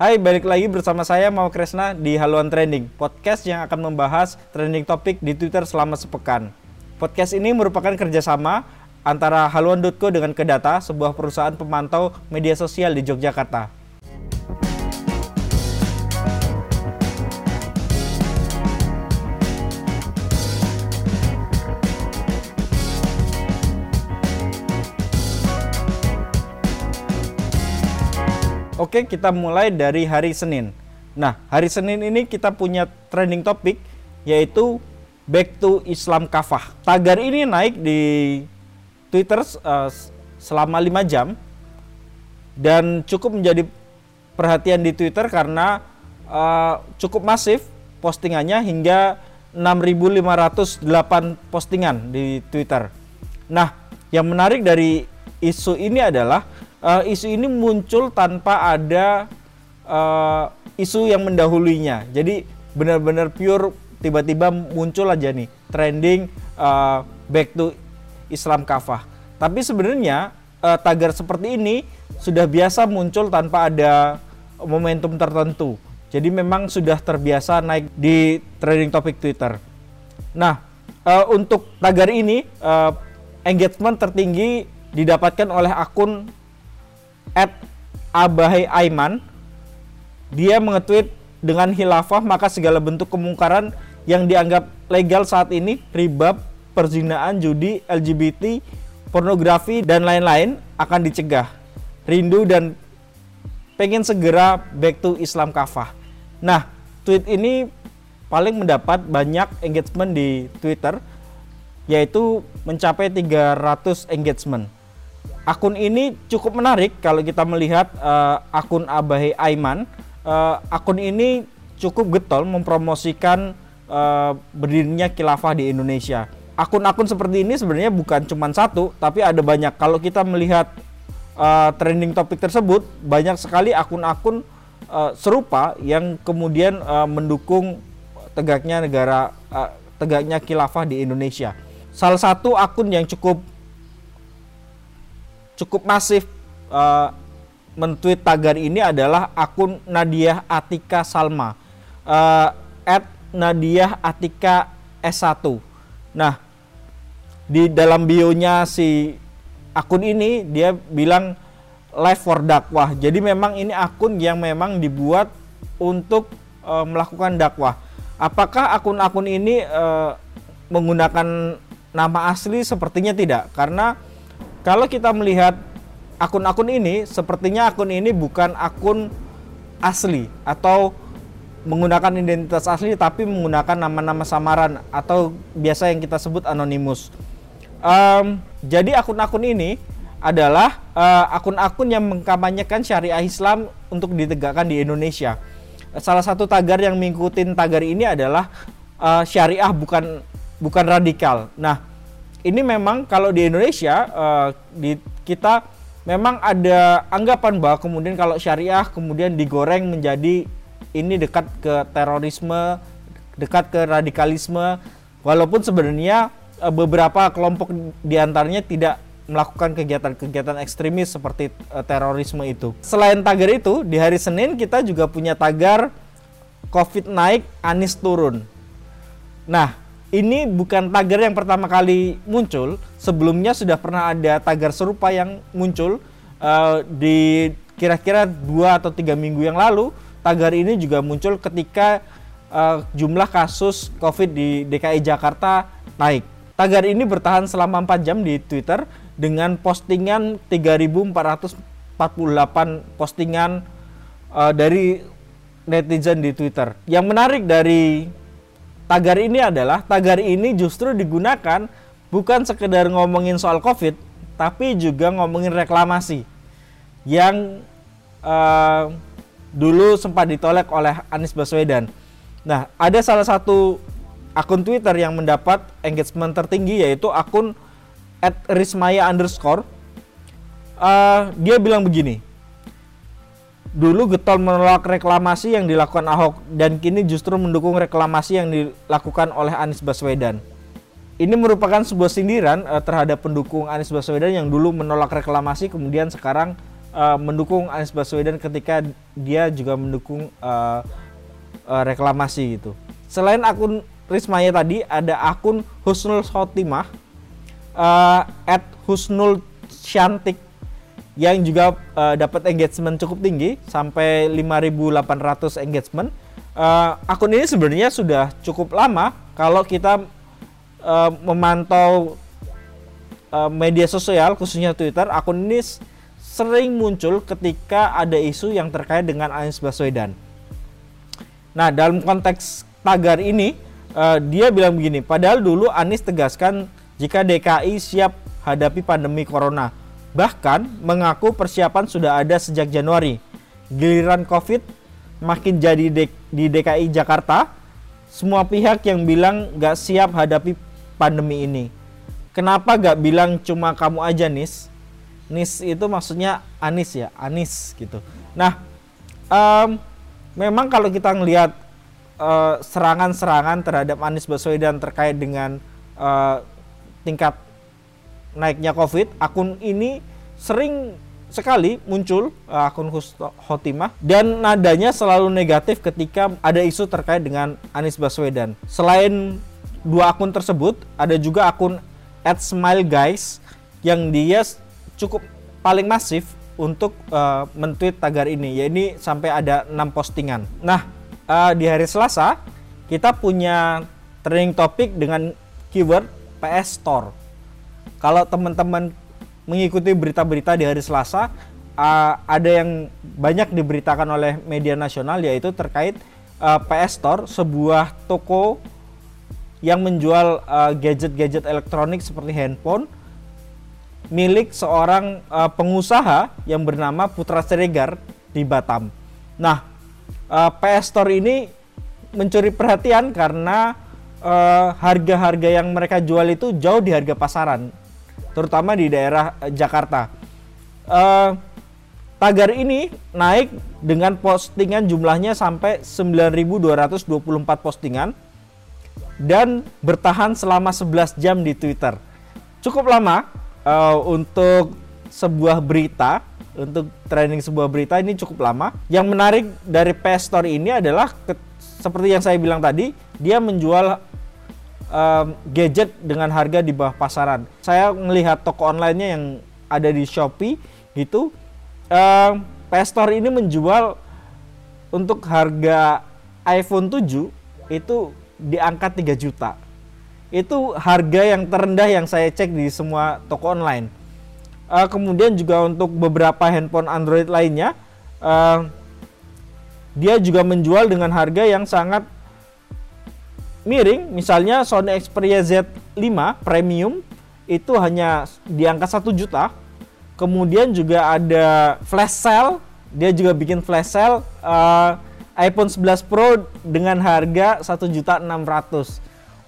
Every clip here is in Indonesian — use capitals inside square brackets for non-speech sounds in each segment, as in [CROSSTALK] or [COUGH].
Hai, balik lagi bersama saya Mau Kresna di Haluan Trending, podcast yang akan membahas trending topik di Twitter selama sepekan. Podcast ini merupakan kerjasama antara haluan.co dengan Kedata, sebuah perusahaan pemantau media sosial di Yogyakarta. Oke, kita mulai dari hari Senin. Nah, hari Senin ini kita punya trending topik yaitu Back to Islam Kafah. Tagar ini naik di Twitter uh, selama 5 jam dan cukup menjadi perhatian di Twitter karena uh, cukup masif postingannya hingga 6.508 postingan di Twitter. Nah, yang menarik dari isu ini adalah uh, isu ini muncul tanpa ada uh, isu yang mendahulunya. Jadi benar-benar pure tiba-tiba muncul aja nih trending uh, back to Islam kafah. Tapi sebenarnya uh, tagar seperti ini sudah biasa muncul tanpa ada momentum tertentu. Jadi memang sudah terbiasa naik di trending topik Twitter. Nah, uh, untuk tagar ini uh, engagement tertinggi didapatkan oleh akun at Abahay Aiman dia mengetweet dengan hilafah maka segala bentuk kemungkaran yang dianggap legal saat ini riba, perzinaan, judi, LGBT, pornografi dan lain-lain akan dicegah. Rindu dan pengen segera back to Islam kafah. Nah, tweet ini paling mendapat banyak engagement di Twitter yaitu mencapai 300 engagement akun ini cukup menarik kalau kita melihat uh, akun Abahe Aiman. Uh, akun ini cukup getol mempromosikan uh, berdirinya khilafah di Indonesia. Akun-akun seperti ini sebenarnya bukan cuma satu, tapi ada banyak. Kalau kita melihat uh, trending topik tersebut, banyak sekali akun-akun uh, serupa yang kemudian uh, mendukung tegaknya negara uh, tegaknya khilafah di Indonesia. Salah satu akun yang cukup cukup masif uh, mentweet tagar ini adalah akun Nadia Atika Salma. Uh, at Nadia Atika S1 nah di dalam bionya si akun ini dia bilang live for dakwah jadi memang ini akun yang memang dibuat untuk uh, melakukan dakwah. Apakah akun-akun ini uh, menggunakan nama asli? Sepertinya tidak karena kalau kita melihat akun-akun ini, sepertinya akun ini bukan akun asli atau menggunakan identitas asli tapi menggunakan nama-nama samaran atau biasa yang kita sebut anonimus. Um, jadi akun-akun ini adalah uh, akun-akun yang mengkampanyekan syariah Islam untuk ditegakkan di Indonesia. Salah satu tagar yang mengikuti tagar ini adalah uh, syariah bukan bukan radikal. Nah, ini memang kalau di Indonesia uh, di kita memang ada anggapan bahwa kemudian kalau syariah kemudian digoreng menjadi ini dekat ke terorisme, dekat ke radikalisme walaupun sebenarnya uh, beberapa kelompok di antaranya tidak melakukan kegiatan-kegiatan ekstremis seperti uh, terorisme itu. Selain tagar itu, di hari Senin kita juga punya tagar Covid naik, Anies turun. Nah, ini bukan tagar yang pertama kali muncul. Sebelumnya sudah pernah ada tagar serupa yang muncul uh, di kira-kira dua atau tiga minggu yang lalu. Tagar ini juga muncul ketika uh, jumlah kasus COVID di DKI Jakarta naik. Tagar ini bertahan selama 4 jam di Twitter dengan postingan 3.448 postingan uh, dari netizen di Twitter. Yang menarik dari tagar ini adalah tagar ini justru digunakan bukan sekedar ngomongin soal COVID, tapi juga ngomongin reklamasi yang uh, dulu sempat ditolak oleh Anies Baswedan. Nah, ada salah satu akun Twitter yang mendapat engagement tertinggi yaitu akun @rismaya underscore. Uh, dia bilang begini, dulu getol menolak reklamasi yang dilakukan Ahok dan kini justru mendukung reklamasi yang dilakukan oleh Anies Baswedan. Ini merupakan sebuah sindiran uh, terhadap pendukung Anies Baswedan yang dulu menolak reklamasi kemudian sekarang uh, mendukung Anies Baswedan ketika dia juga mendukung uh, uh, reklamasi gitu. Selain akun Rismaya tadi ada akun Husnul Khotimah uh, at Husnul Syantik yang juga uh, dapat engagement cukup tinggi sampai 5.800 engagement. Uh, akun ini sebenarnya sudah cukup lama kalau kita uh, memantau uh, media sosial khususnya Twitter. Akun ini sering muncul ketika ada isu yang terkait dengan Anies Baswedan. Nah, dalam konteks tagar ini uh, dia bilang begini, padahal dulu Anies tegaskan jika DKI siap hadapi pandemi corona. Bahkan mengaku persiapan sudah ada sejak Januari. Giliran Covid makin jadi di DKI Jakarta, semua pihak yang bilang gak siap hadapi pandemi ini. Kenapa gak bilang cuma kamu aja Nis? Nis itu maksudnya Anis ya, Anis gitu. Nah, um, memang kalau kita ngelihat eh, serangan-serangan terhadap Anies Baswedan terkait dengan uh, tingkat naiknya COVID, akun ini sering sekali muncul uh, akun Khotimah dan nadanya selalu negatif ketika ada isu terkait dengan Anies Baswedan. Selain dua akun tersebut, ada juga akun @smileguys yang dia cukup paling masif untuk uh, mentweet tagar ini. Ya ini sampai ada 6 postingan. Nah, uh, di hari Selasa kita punya trending topik dengan keyword PS Store. Kalau teman-teman mengikuti berita-berita di hari Selasa, uh, ada yang banyak diberitakan oleh media nasional yaitu terkait uh, PS Store, sebuah toko yang menjual gadget-gadget uh, elektronik seperti handphone milik seorang uh, pengusaha yang bernama Putra Siregar di Batam. Nah, uh, PS Store ini mencuri perhatian karena harga-harga uh, yang mereka jual itu jauh di harga pasaran terutama di daerah uh, Jakarta. Uh, tagar ini naik dengan postingan jumlahnya sampai 9.224 postingan dan bertahan selama 11 jam di Twitter. Cukup lama uh, untuk sebuah berita, untuk trending sebuah berita ini cukup lama. Yang menarik dari PS ini adalah ke, seperti yang saya bilang tadi, dia menjual um, gadget dengan harga di bawah pasaran. Saya melihat toko online-nya yang ada di Shopee gitu. Um, ini menjual untuk harga iPhone 7 itu di angka 3 juta. Itu harga yang terendah yang saya cek di semua toko online. Uh, kemudian juga untuk beberapa handphone Android lainnya, uh, dia juga menjual dengan harga yang sangat miring. Misalnya Sony Xperia Z5 premium itu hanya di angka 1 juta. Kemudian juga ada flash sale. Dia juga bikin flash sale uh, iPhone 11 Pro dengan harga 1 juta 600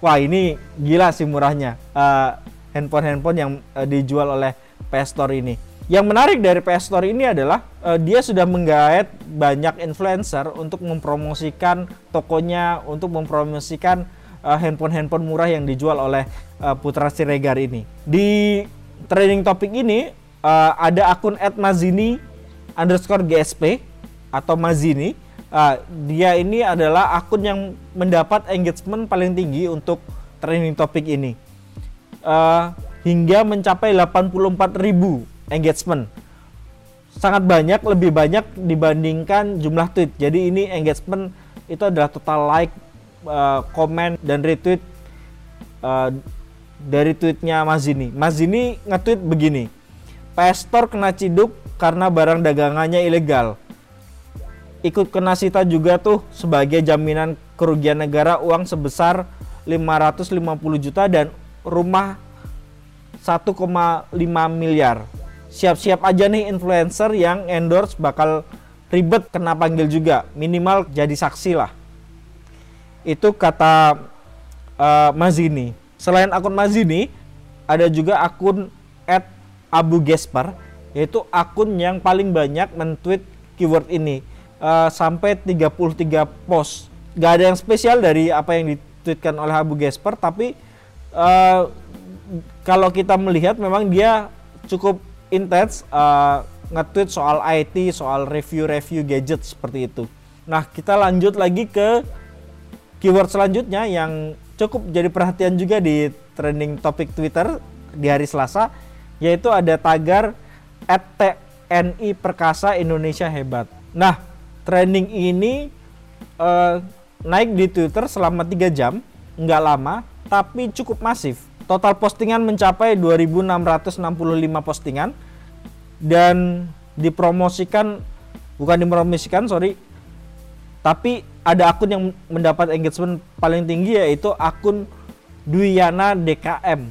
wah ini gila sih murahnya uh, handphone-handphone yang uh, dijual oleh PS Store ini yang menarik dari PS Store ini adalah uh, dia sudah menggait banyak influencer untuk mempromosikan tokonya, untuk mempromosikan uh, handphone-handphone murah yang dijual oleh uh, Putra Siregar ini. Di trending topik ini uh, ada akun @mazini underscore GSP atau Mazini. Uh, dia ini adalah akun yang mendapat engagement paling tinggi untuk trending topik ini. Uh, hingga mencapai 84 ribu engagement. Sangat banyak lebih banyak dibandingkan jumlah tweet. Jadi ini engagement itu adalah total like uh, komen dan retweet uh, dari tweetnya Mazini Mazini nge-tweet begini Pastor kena ciduk karena barang dagangannya ilegal. Ikut kena sita juga tuh sebagai jaminan kerugian negara uang sebesar 550 juta dan rumah 1,5 miliar siap-siap aja nih influencer yang endorse bakal ribet kena panggil juga. Minimal jadi saksi lah. Itu kata uh, Mazini. Selain akun Mazini ada juga akun at Abu Gesper yaitu akun yang paling banyak mentweet keyword ini. Uh, sampai 33 post. Gak ada yang spesial dari apa yang ditweetkan oleh Abu Gesper tapi uh, kalau kita melihat memang dia cukup intens uh, nge-tweet soal IT, soal review-review gadget seperti itu. Nah, kita lanjut lagi ke keyword selanjutnya yang cukup jadi perhatian juga di trending topik Twitter di hari Selasa, yaitu ada tagar TNI Perkasa Indonesia Hebat. Nah, trending ini uh, naik di Twitter selama 3 jam, nggak lama, tapi cukup masif. Total postingan mencapai 2.665 postingan. Dan dipromosikan bukan dipromosikan sorry. Tapi ada akun yang mendapat engagement paling tinggi yaitu akun Dwiana DKM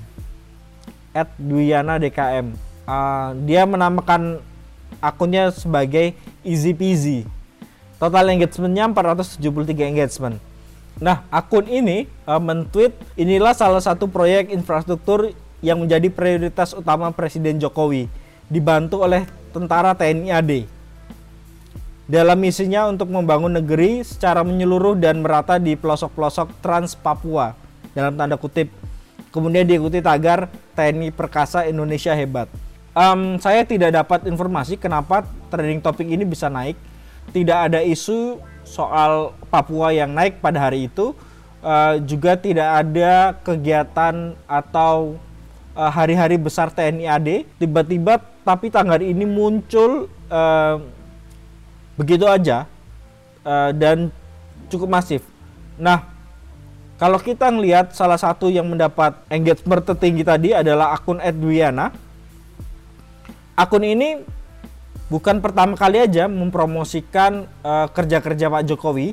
at Dwiana DKM uh, dia menamakan akunnya sebagai Easy Peasy. Total engagementnya 473 engagement nah akun ini uh, mentweet inilah salah satu proyek infrastruktur yang menjadi prioritas utama Presiden Jokowi dibantu oleh tentara TNI AD dalam misinya untuk membangun negeri secara menyeluruh dan merata di pelosok-pelosok Trans Papua dalam tanda kutip. Kemudian diikuti tagar TNI Perkasa Indonesia Hebat. Um, saya tidak dapat informasi kenapa trending topik ini bisa naik. Tidak ada isu soal Papua yang naik pada hari itu. Uh, juga tidak ada kegiatan atau uh, hari-hari besar TNI AD. Tiba-tiba tapi tanggal ini muncul uh, begitu aja uh, dan cukup masif. Nah, kalau kita ngelihat salah satu yang mendapat engagement tertinggi tadi adalah akun Edwiana. Akun ini bukan pertama kali aja mempromosikan uh, kerja-kerja Pak Jokowi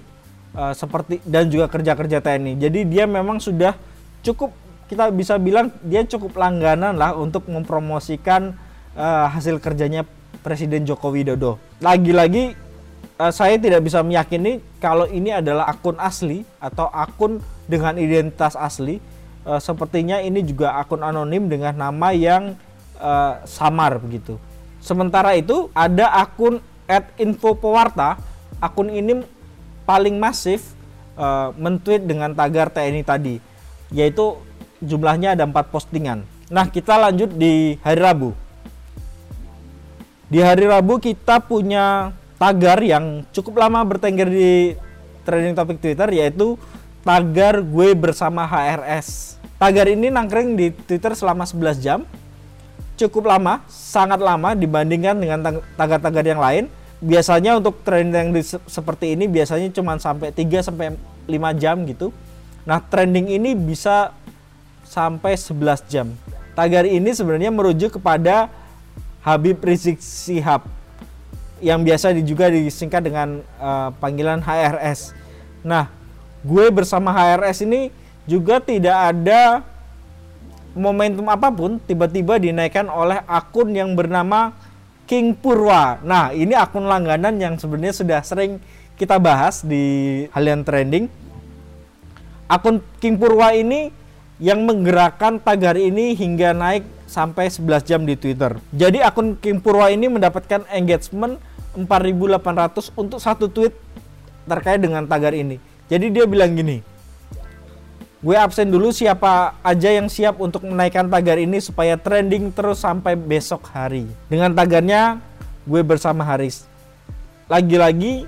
uh, seperti dan juga kerja-kerja TNI. Jadi dia memang sudah cukup kita bisa bilang dia cukup langganan lah untuk mempromosikan uh, hasil kerjanya Presiden Joko Widodo. Lagi-lagi uh, saya tidak bisa meyakini kalau ini adalah akun asli atau akun dengan identitas asli. Uh, sepertinya ini juga akun anonim dengan nama yang uh, samar begitu. Sementara itu ada akun @infopewarta. Akun ini paling masif uh, mentweet dengan tagar TNI tadi, yaitu jumlahnya ada empat postingan. Nah kita lanjut di hari Rabu. Di hari Rabu kita punya tagar yang cukup lama bertengger di trending topik Twitter yaitu tagar gue bersama HRS. Tagar ini nangkring di Twitter selama 11 jam. Cukup lama, sangat lama dibandingkan dengan tagar-tagar yang lain. Biasanya untuk trending seperti ini biasanya cuma sampai 3 sampai 5 jam gitu. Nah, trending ini bisa sampai 11 jam. Tagar ini sebenarnya merujuk kepada Habib Rizik Sihab yang biasa juga disingkat dengan uh, panggilan HRS. Nah, gue bersama HRS ini juga tidak ada momentum apa pun tiba-tiba dinaikkan oleh akun yang bernama King Purwa. Nah, ini akun langganan yang sebenarnya sudah sering kita bahas di halian trending. Akun King Purwa ini yang menggerakkan tagar ini hingga naik sampai 11 jam di Twitter. Jadi akun King Purwa ini mendapatkan engagement 4800 untuk satu tweet terkait dengan tagar ini. Jadi dia bilang gini, gue absen dulu siapa aja yang siap untuk menaikkan tagar ini supaya trending terus sampai besok hari. Dengan tagarnya gue bersama Haris. Lagi-lagi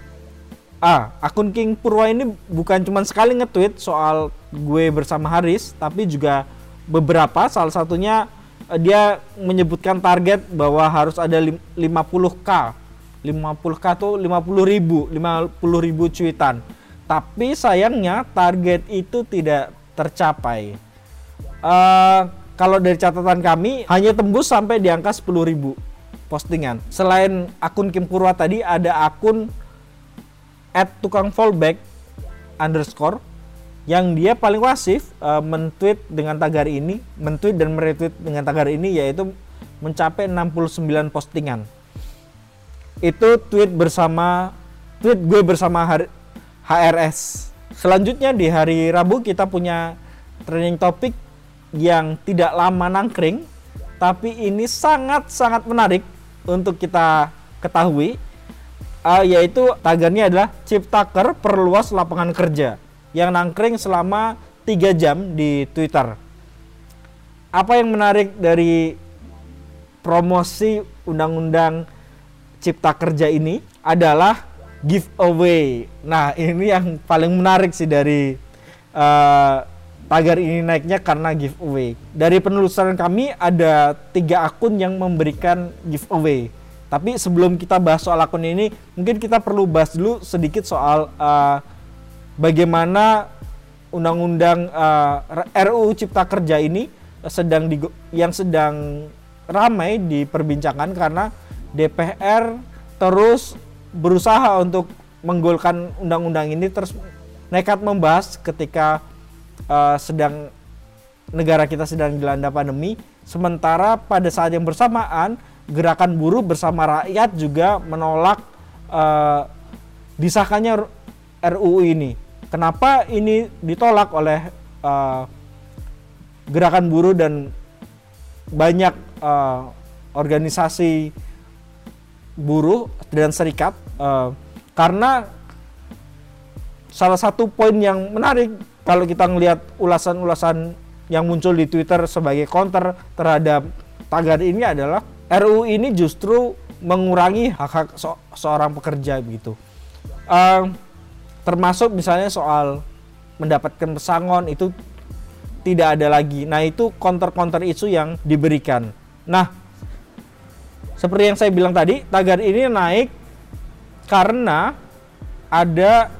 ah akun King Purwa ini bukan cuma sekali nge-tweet soal gue bersama Haris, tapi juga beberapa salah satunya eh, dia menyebutkan target bahwa harus ada 50k 50k tuh 50 ribu 50 ribu cuitan tapi sayangnya target itu tidak tercapai. Uh, kalau dari catatan kami hanya tembus sampai di angka 10 ribu postingan. Selain akun Kim Purwa tadi ada akun at tukang fallback underscore yang dia paling wasif uh, mentweet dengan tagar ini mentweet dan meretweet dengan tagar ini yaitu mencapai 69 postingan. Itu tweet bersama tweet gue bersama HRS. Selanjutnya di hari Rabu kita punya trending topik yang tidak lama nangkring tapi ini sangat-sangat menarik untuk kita ketahui uh, yaitu tagarnya adalah Ciptaker perluas lapangan kerja yang nangkring selama 3 jam di Twitter. Apa yang menarik dari promosi undang-undang Cipta Kerja ini adalah giveaway. Nah, ini yang paling menarik sih dari uh, tagar ini naiknya karena giveaway. Dari penelusuran kami ada tiga akun yang memberikan giveaway. Tapi sebelum kita bahas soal akun ini, mungkin kita perlu bahas dulu sedikit soal uh, bagaimana undang-undang uh, RUU Cipta Kerja ini sedang di, yang sedang ramai diperbincangkan karena DPR terus berusaha untuk menggolkan undang-undang ini terus nekat membahas ketika uh, sedang negara kita sedang dilanda pandemi sementara pada saat yang bersamaan gerakan buruh bersama rakyat juga menolak uh, disahkannya RUU ini. Kenapa ini ditolak oleh uh, gerakan buruh dan banyak uh, organisasi buruh dan serikat uh, karena salah satu poin yang menarik kalau kita melihat ulasan-ulasan yang muncul di Twitter sebagai counter terhadap tagar ini adalah RUU ini justru mengurangi hak-hak so seorang pekerja begitu. Uh, termasuk misalnya soal mendapatkan pesangon itu tidak ada lagi. Nah, itu counter-counter isu yang diberikan. Nah, seperti yang saya bilang tadi, tagar ini naik karena ada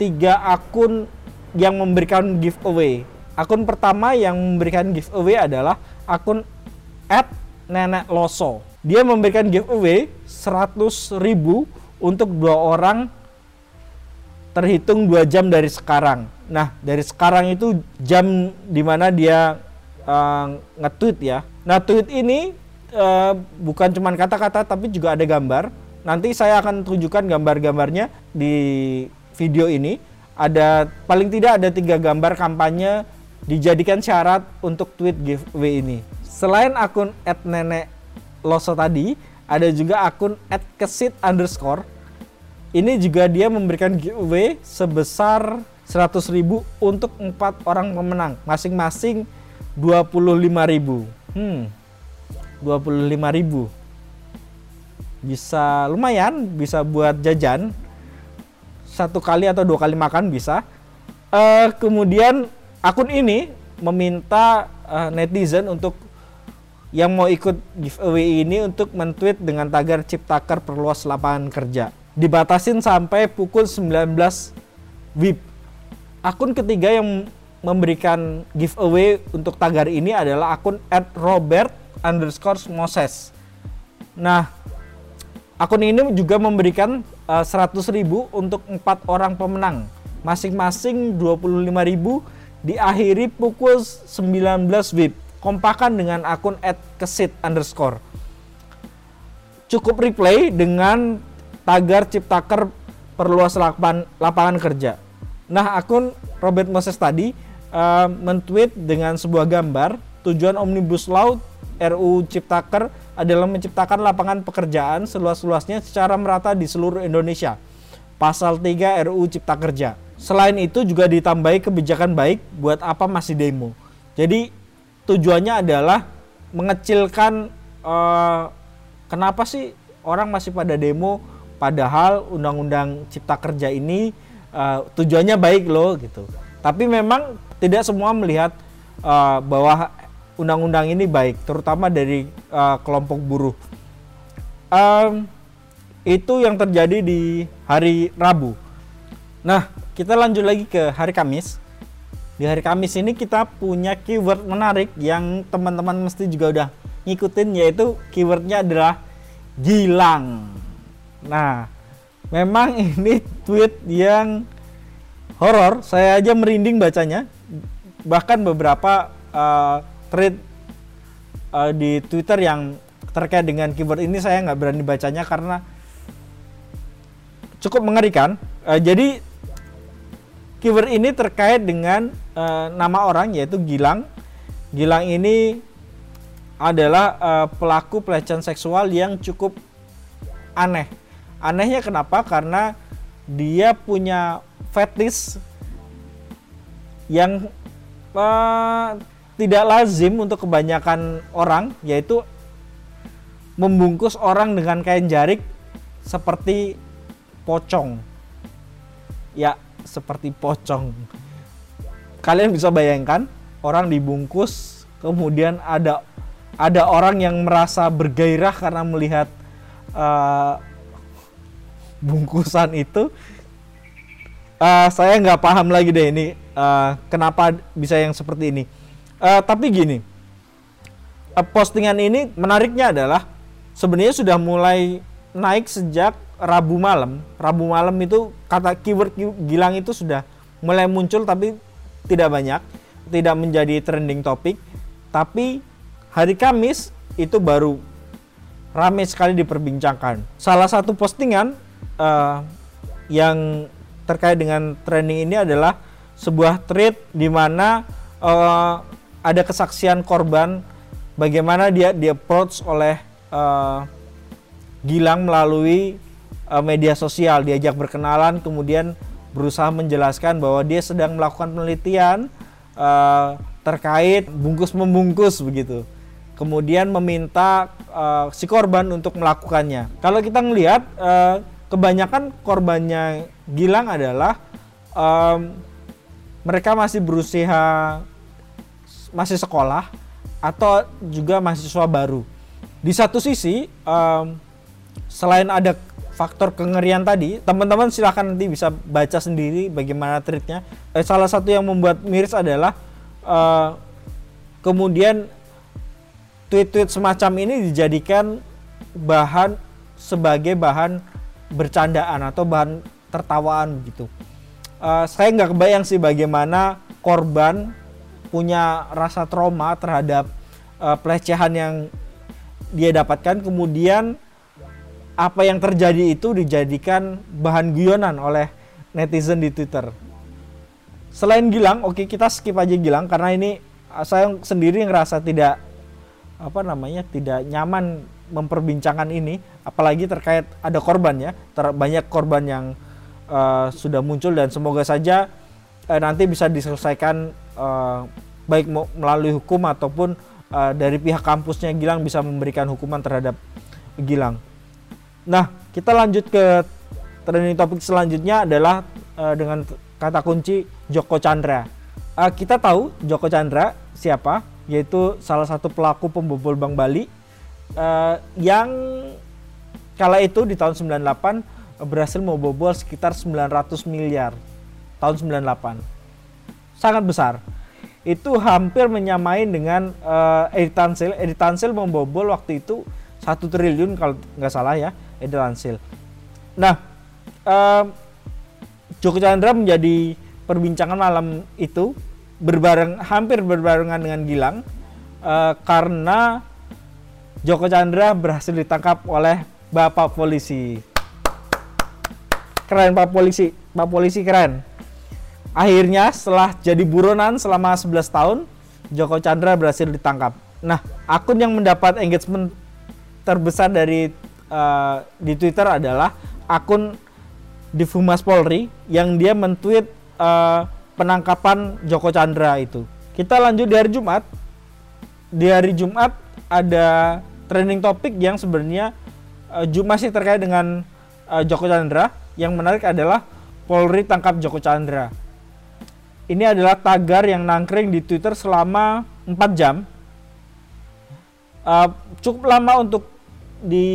tiga akun yang memberikan giveaway. Akun pertama yang memberikan giveaway adalah akun nenek loso. Dia memberikan giveaway 100 ribu untuk dua orang terhitung dua jam dari sekarang. Nah, dari sekarang itu jam di mana dia uh, nge-tweet ya. Nah, tweet ini uh, bukan cuma kata-kata tapi juga ada gambar. Nanti saya akan tunjukkan gambar-gambarnya di video ini. Ada paling tidak ada tiga gambar kampanye dijadikan syarat untuk tweet giveaway ini. Selain akun @nenek loso tadi, ada juga akun @kesit underscore. Ini juga dia memberikan giveaway sebesar 100.000 untuk empat orang pemenang, masing-masing 25.000. Hmm, 25 ribu bisa lumayan bisa buat jajan satu kali atau dua kali makan bisa uh, kemudian akun ini meminta uh, netizen untuk yang mau ikut giveaway ini untuk mentweet dengan tagar Ciptaker perluas lapangan kerja. Dibatasin sampai pukul 19 WIB. Akun ketiga yang memberikan giveaway untuk tagar ini adalah akun @robert underscore Moses. Nah, akun ini juga memberikan uh, 100 ribu untuk empat orang pemenang, masing-masing 25 ribu diakhiri pukul 19 WIB. Kompakan dengan akun @kesit underscore. Cukup replay dengan tagar ciptaker perluas lapangan, lapangan kerja. Nah, akun Robert Moses tadi uh, mentweet dengan sebuah gambar tujuan Omnibus Law RU Ciptaker adalah menciptakan lapangan pekerjaan seluas-luasnya secara merata di seluruh Indonesia. Pasal 3 RU Cipta Kerja. Selain itu juga ditambahi kebijakan baik buat apa masih demo. Jadi tujuannya adalah mengecilkan uh, kenapa sih orang masih pada demo padahal undang-undang Cipta Kerja ini uh, tujuannya baik loh gitu. Tapi memang tidak semua melihat uh, bahwa undang-undang ini baik, terutama dari uh, kelompok buruh. Um, itu yang terjadi di hari Rabu. Nah, kita lanjut lagi ke hari Kamis. Di hari Kamis ini kita punya keyword menarik yang teman-teman mesti juga udah ngikutin yaitu keywordnya adalah Gilang. Nah, memang [LAUGHS] ini tweet yang horor. Saya aja merinding bacanya. Bahkan beberapa uh, thread uh, di Twitter yang terkait dengan keyword ini saya nggak berani bacanya karena cukup mengerikan. Uh, jadi keyword ini terkait dengan uh, nama orang yaitu Gilang. Gilang ini adalah uh, pelaku pelecehan seksual yang cukup aneh. Anehnya kenapa? Karena dia punya fetish yang uh, tidak lazim untuk kebanyakan orang yaitu membungkus orang dengan kain jarik seperti pocong. Ya, seperti pocong. Kalian bisa bayangkan orang dibungkus, kemudian ada ada orang yang merasa bergairah karena melihat uh, bungkusan itu. Uh, saya nggak paham lagi deh ini uh, kenapa bisa yang seperti ini. Uh, tapi gini, uh, postingan ini menariknya adalah sebenarnya sudah mulai naik sejak Rabu malam. Rabu malam itu kata keyword Gilang itu sudah mulai muncul tapi tidak banyak, tidak menjadi trending topik. Tapi hari Kamis itu baru ramai sekali diperbincangkan. Salah satu postingan uh, yang terkait dengan trending ini adalah sebuah tweet di mana uh, ada kesaksian korban bagaimana dia di approach oleh uh, Gilang melalui uh, media sosial. Diajak berkenalan kemudian berusaha menjelaskan bahwa dia sedang melakukan penelitian uh, terkait bungkus membungkus begitu. Kemudian meminta uh, si korban untuk melakukannya. Kalau kita melihat uh, kebanyakan korbannya Gilang adalah um, mereka masih berusia masih sekolah atau juga mahasiswa baru di satu sisi um, selain ada faktor kengerian tadi, teman-teman silahkan nanti bisa baca sendiri bagaimana treatnya. Eh, salah satu yang membuat miris adalah uh, kemudian tweet-tweet semacam ini dijadikan bahan sebagai bahan bercandaan atau bahan tertawaan gitu. Uh, saya nggak kebayang sih bagaimana korban punya rasa trauma terhadap uh, pelecehan yang dia dapatkan kemudian apa yang terjadi itu dijadikan bahan guyonan oleh netizen di Twitter. Selain Gilang, oke okay, kita skip aja Gilang karena ini ah, saya sendiri ngerasa tidak apa namanya tidak nyaman memperbincangkan ini, apalagi terkait ada korban ya, ter banyak korban yang uh, sudah muncul dan semoga saja uh, nanti bisa diselesaikan uh, baik melalui hukum ataupun uh, dari pihak kampusnya Gilang bisa memberikan hukuman terhadap Gilang. Nah, kita lanjut ke trending topik selanjutnya adalah uh, dengan kata kunci Joko Chandra. Kita tahu Joko Chandra siapa, yaitu salah satu pelaku pembobol Bank Bali yang kala itu di tahun 98 berhasil membobol sekitar 900 miliar tahun 98. Sangat besar. Itu hampir menyamai dengan uh, Edi Tansil. Edi Tansil membobol waktu itu satu triliun kalau nggak salah ya Edelansil. Nah, um, Joko Chandra menjadi perbincangan malam itu berbareng hampir berbarengan dengan Gilang uh, karena Joko Chandra berhasil ditangkap oleh Bapak Polisi. Keren Pak Polisi, Pak Polisi keren. Akhirnya setelah jadi buronan selama 11 tahun, Joko Chandra berhasil ditangkap. Nah, akun yang mendapat engagement terbesar dari uh, di Twitter adalah akun di Fumas Polri yang dia mentweet uh, penangkapan Joko Chandra itu. Kita lanjut di hari Jumat. Di hari Jumat ada trending topik yang sebenarnya uh, masih terkait dengan uh, Joko Chandra. Yang menarik adalah Polri tangkap Joko Chandra. Ini adalah tagar yang nangkring di Twitter selama 4 jam. Uh, cukup lama untuk di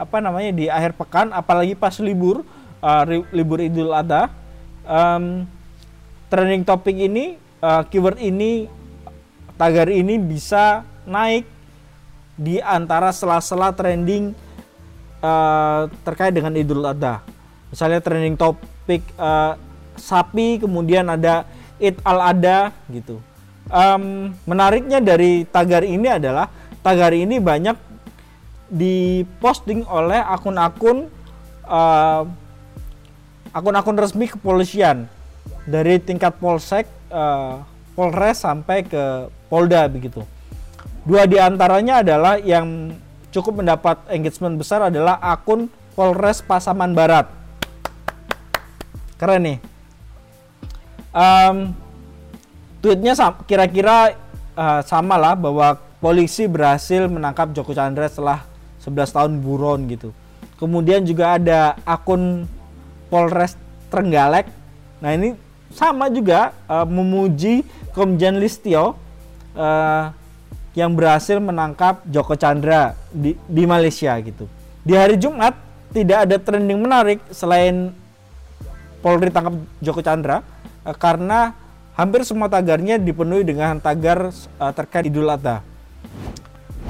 apa namanya di akhir pekan apalagi pas libur uh, libur Idul Adha um, trending topik ini uh, keyword ini tagar ini bisa naik di antara sela-sela trending uh, terkait dengan Idul Adha misalnya trending topik uh, sapi kemudian ada Id al Adha gitu um, menariknya dari tagar ini adalah tagar ini banyak diposting oleh akun-akun uh, akun-akun resmi kepolisian dari tingkat polsek, uh, polres sampai ke polda begitu. Dua di antaranya adalah yang cukup mendapat engagement besar adalah akun Polres Pasaman Barat. Keren nih. Um, tweetnya kira-kira uh, sama lah bahwa polisi berhasil menangkap Joko Chandra setelah 11 tahun buron gitu. Kemudian juga ada akun Polres Trenggalek. Nah ini sama juga uh, memuji Komjen Listio uh, yang berhasil menangkap Joko Chandra di, di Malaysia gitu. Di hari Jumat tidak ada trending menarik selain Polri tangkap Joko Chandra karena hampir semua tagarnya dipenuhi dengan tagar uh, terkait Idul Adha.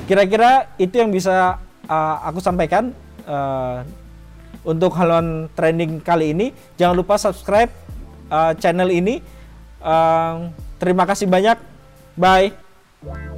Kira-kira itu yang bisa uh, aku sampaikan uh, untuk haluan trending kali ini. Jangan lupa subscribe uh, channel ini. Uh, terima kasih banyak. Bye.